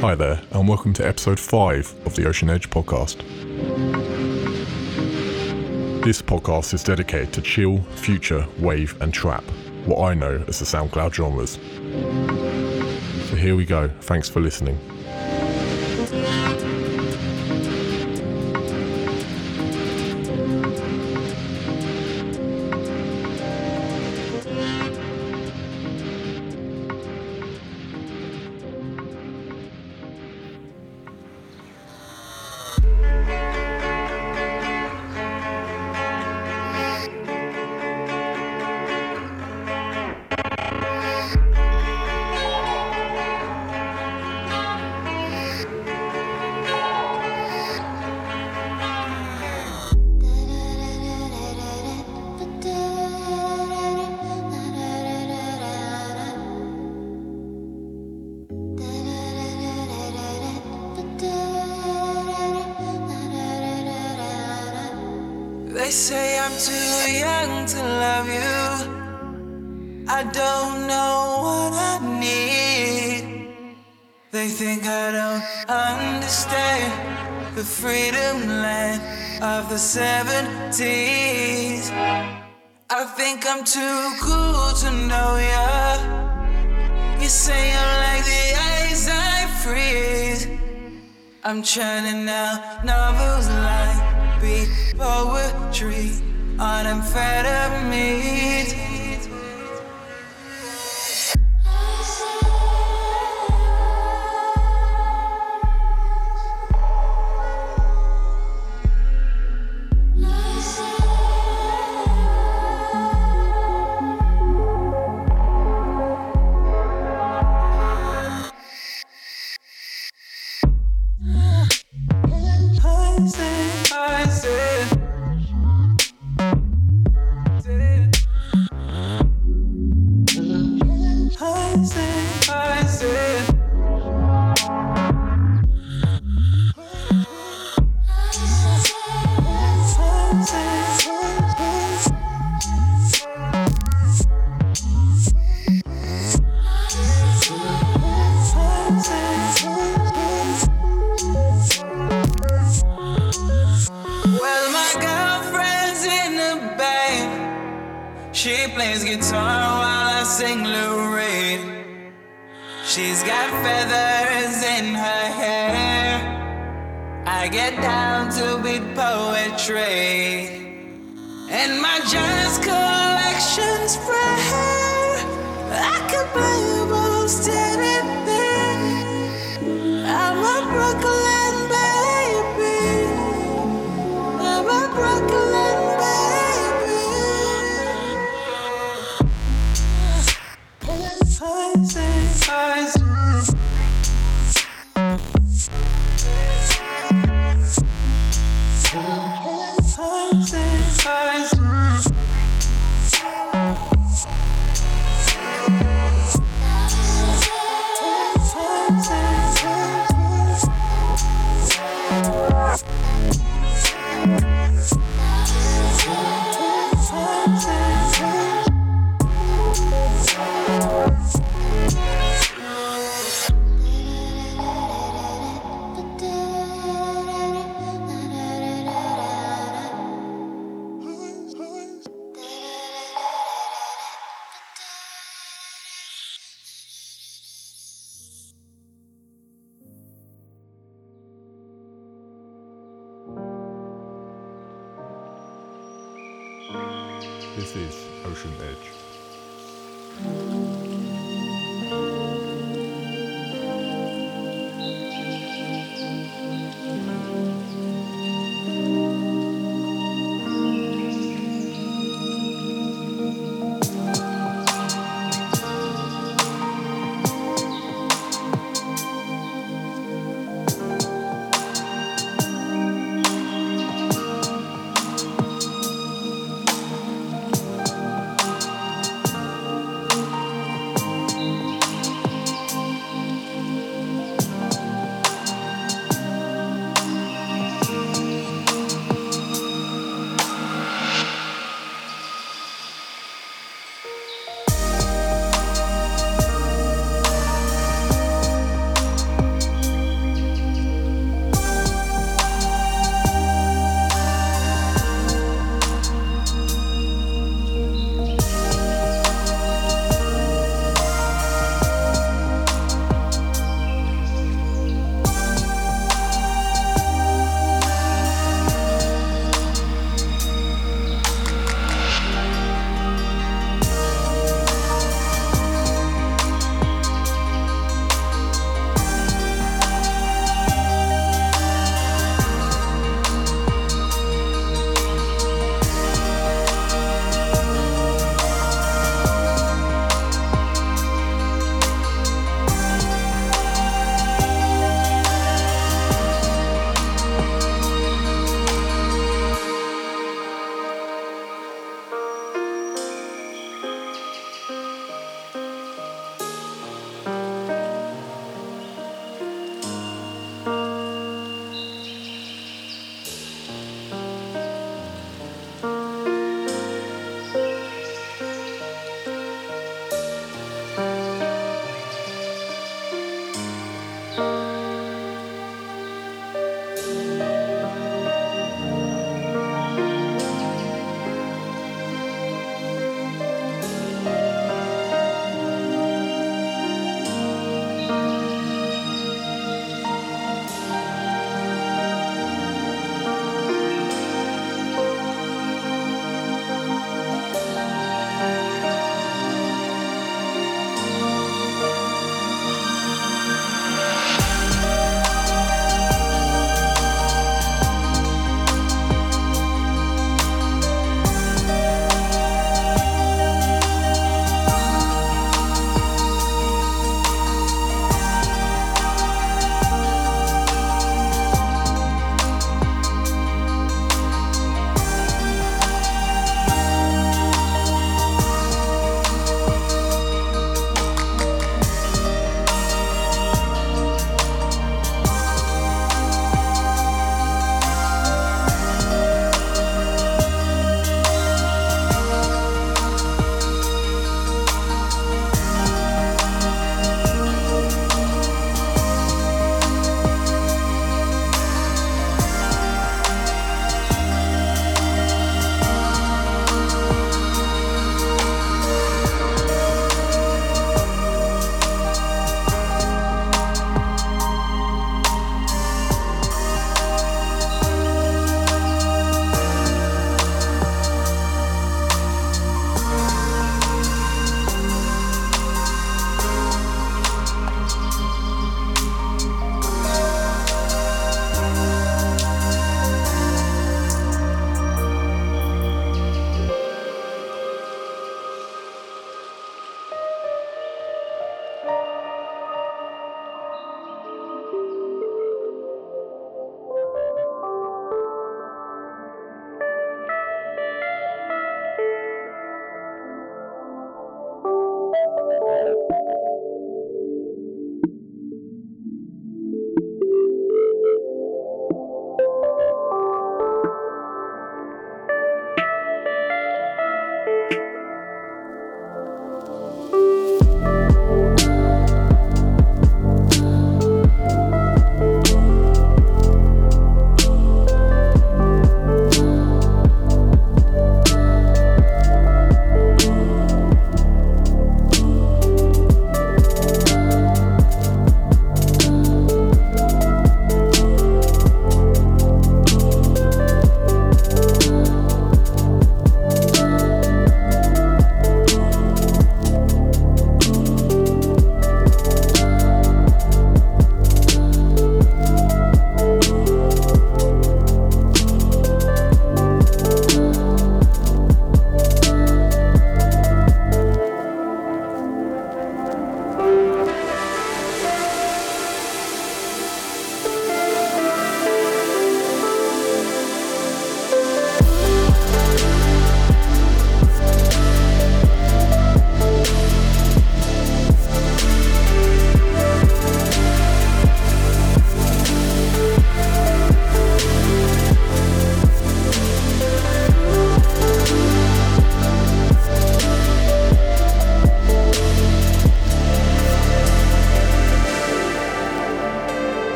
Hi there, and welcome to episode 5 of the Ocean Edge podcast. This podcast is dedicated to chill, future, wave, and trap, what I know as the SoundCloud genres. So here we go, thanks for listening. Understand the freedom land of the 70s. I think I'm too cool to know ya. You say I'm like the ice I freeze. I'm churning out novels like beat poetry on amphetamines. She plays guitar while I sing Lou Reed. She's got feathers in her hair. I get down to beat poetry. And my jazz collection's rare. I could play most anything. Is Ocean Edge.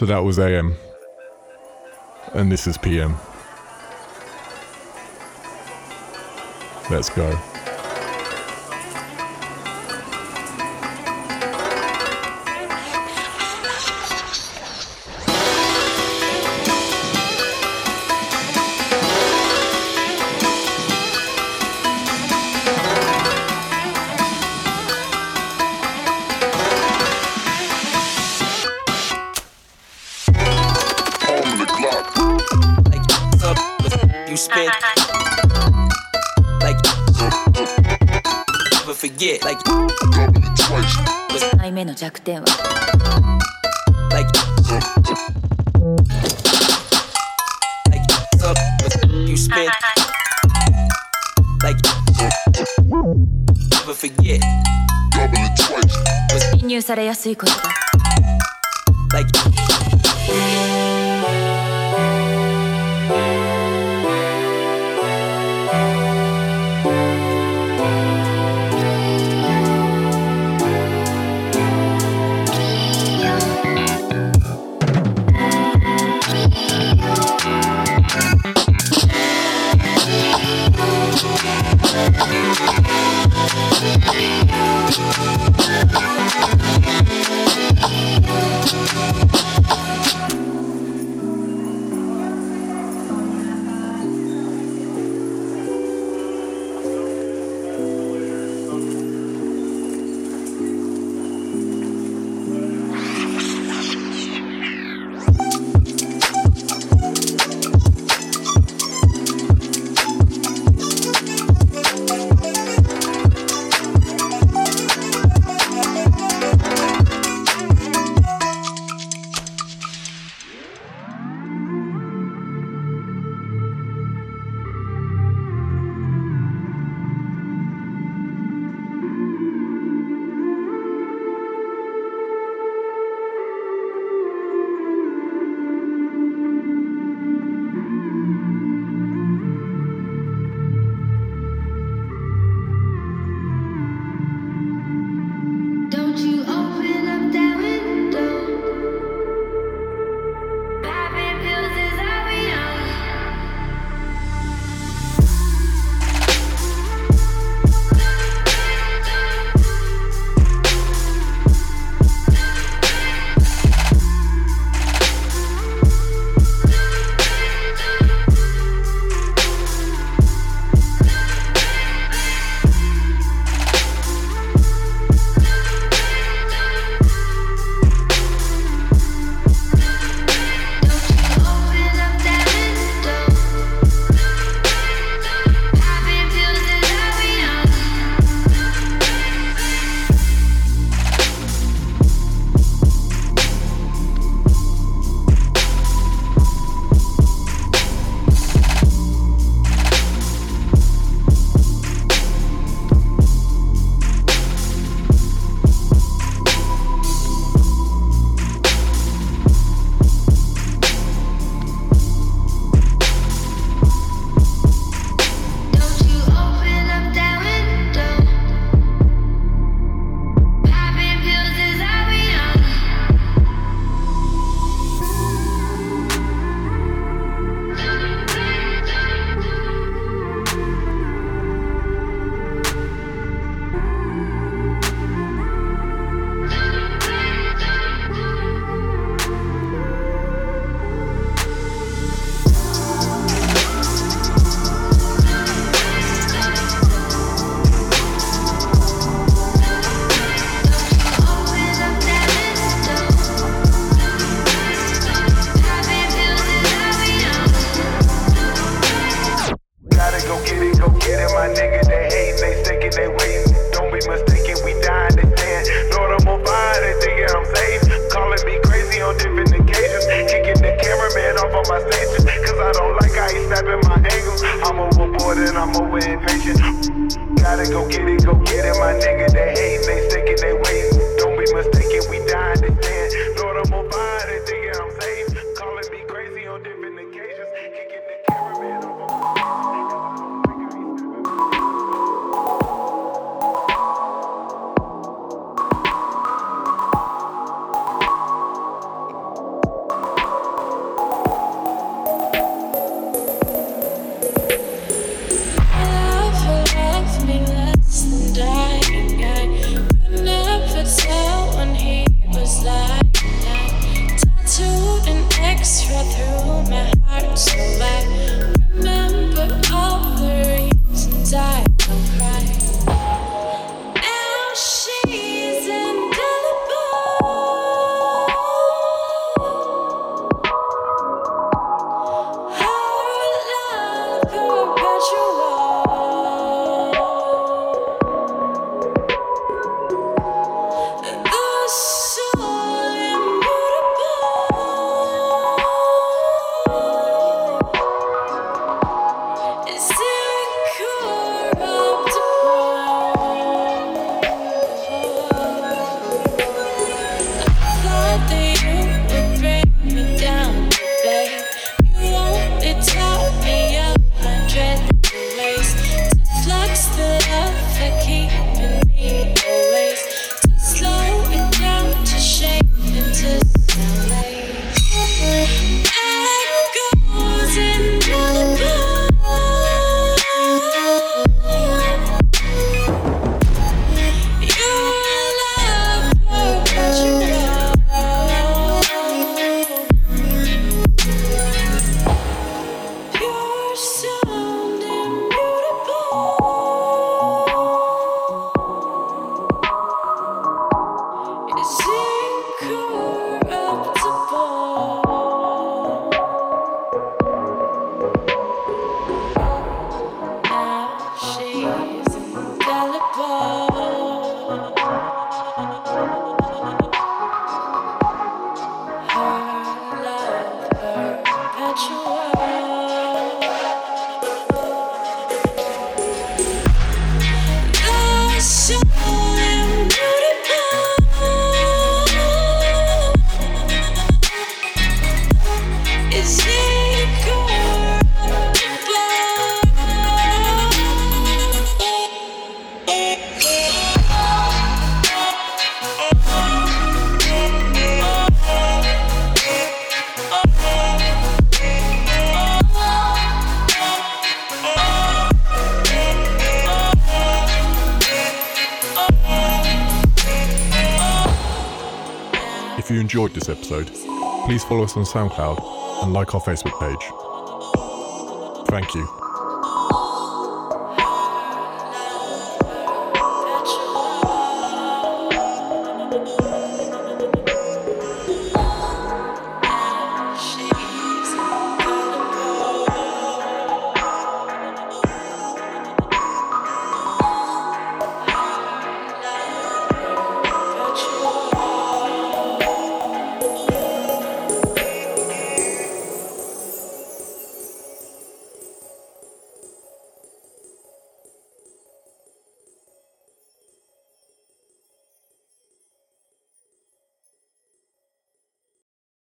So that was AM. And this is PM. Let's go. head. Like, never forget. Double it twice. got go get it, go get it. My nigga, they hate something If this episode, please follow us on SoundCloud and like our Facebook page. Thank you.